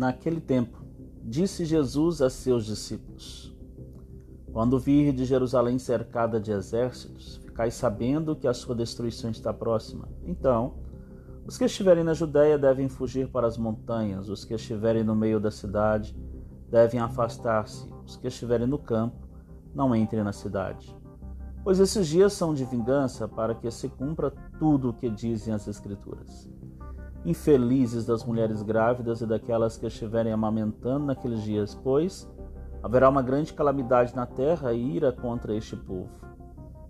Naquele tempo, disse Jesus a seus discípulos: Quando vir de Jerusalém cercada de exércitos, ficai sabendo que a sua destruição está próxima. Então, os que estiverem na Judéia devem fugir para as montanhas, os que estiverem no meio da cidade devem afastar-se, os que estiverem no campo não entrem na cidade. Pois esses dias são de vingança para que se cumpra tudo o que dizem as Escrituras. Infelizes das mulheres grávidas e daquelas que estiverem amamentando naqueles dias, pois haverá uma grande calamidade na terra e ira contra este povo.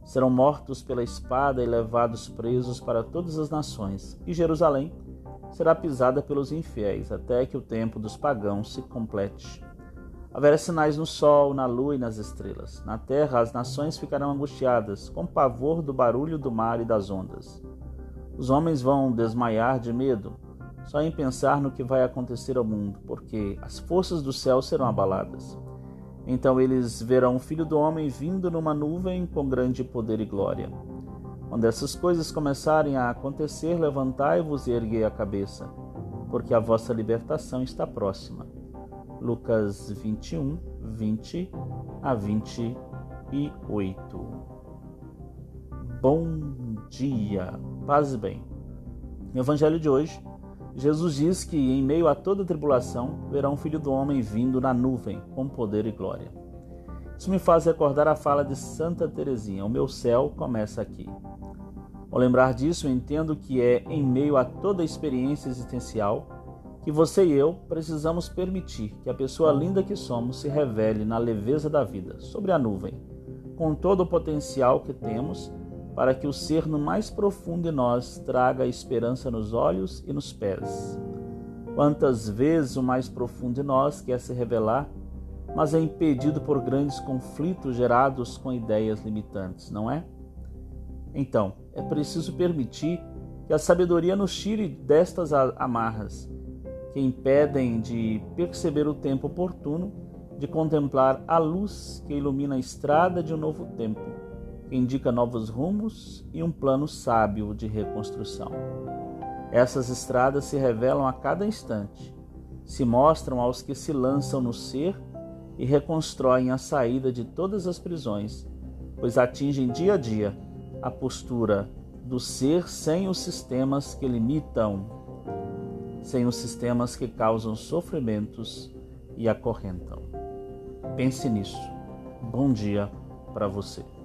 Serão mortos pela espada e levados presos para todas as nações, e Jerusalém será pisada pelos infiéis, até que o tempo dos pagãos se complete. Haverá sinais no sol, na lua e nas estrelas. Na terra as nações ficarão angustiadas, com pavor do barulho do mar e das ondas. Os homens vão desmaiar de medo, só em pensar no que vai acontecer ao mundo, porque as forças do céu serão abaladas. Então eles verão o Filho do Homem vindo numa nuvem com grande poder e glória. Quando essas coisas começarem a acontecer, levantai-vos e erguei a cabeça, porque a vossa libertação está próxima. Lucas 21, 20 a 28. Bom dia, paz e bem. No Evangelho de hoje, Jesus diz que em meio a toda tribulação verá um filho do homem vindo na nuvem com poder e glória. Isso me faz recordar a fala de Santa Teresinha: O meu céu começa aqui. Ao lembrar disso, entendo que é em meio a toda experiência existencial que você e eu precisamos permitir que a pessoa linda que somos se revele na leveza da vida, sobre a nuvem, com todo o potencial que temos para que o ser no mais profundo de nós traga esperança nos olhos e nos pés. Quantas vezes o mais profundo de nós quer se revelar, mas é impedido por grandes conflitos gerados com ideias limitantes, não é? Então, é preciso permitir que a sabedoria nos tire destas amarras que impedem de perceber o tempo oportuno de contemplar a luz que ilumina a estrada de um novo tempo, indica novos rumos e um plano sábio de reconstrução. Essas estradas se revelam a cada instante, se mostram aos que se lançam no ser e reconstroem a saída de todas as prisões, pois atingem dia a dia a postura do ser sem os sistemas que limitam sem os sistemas que causam sofrimentos e acorrentam. Pense nisso. Bom dia para você.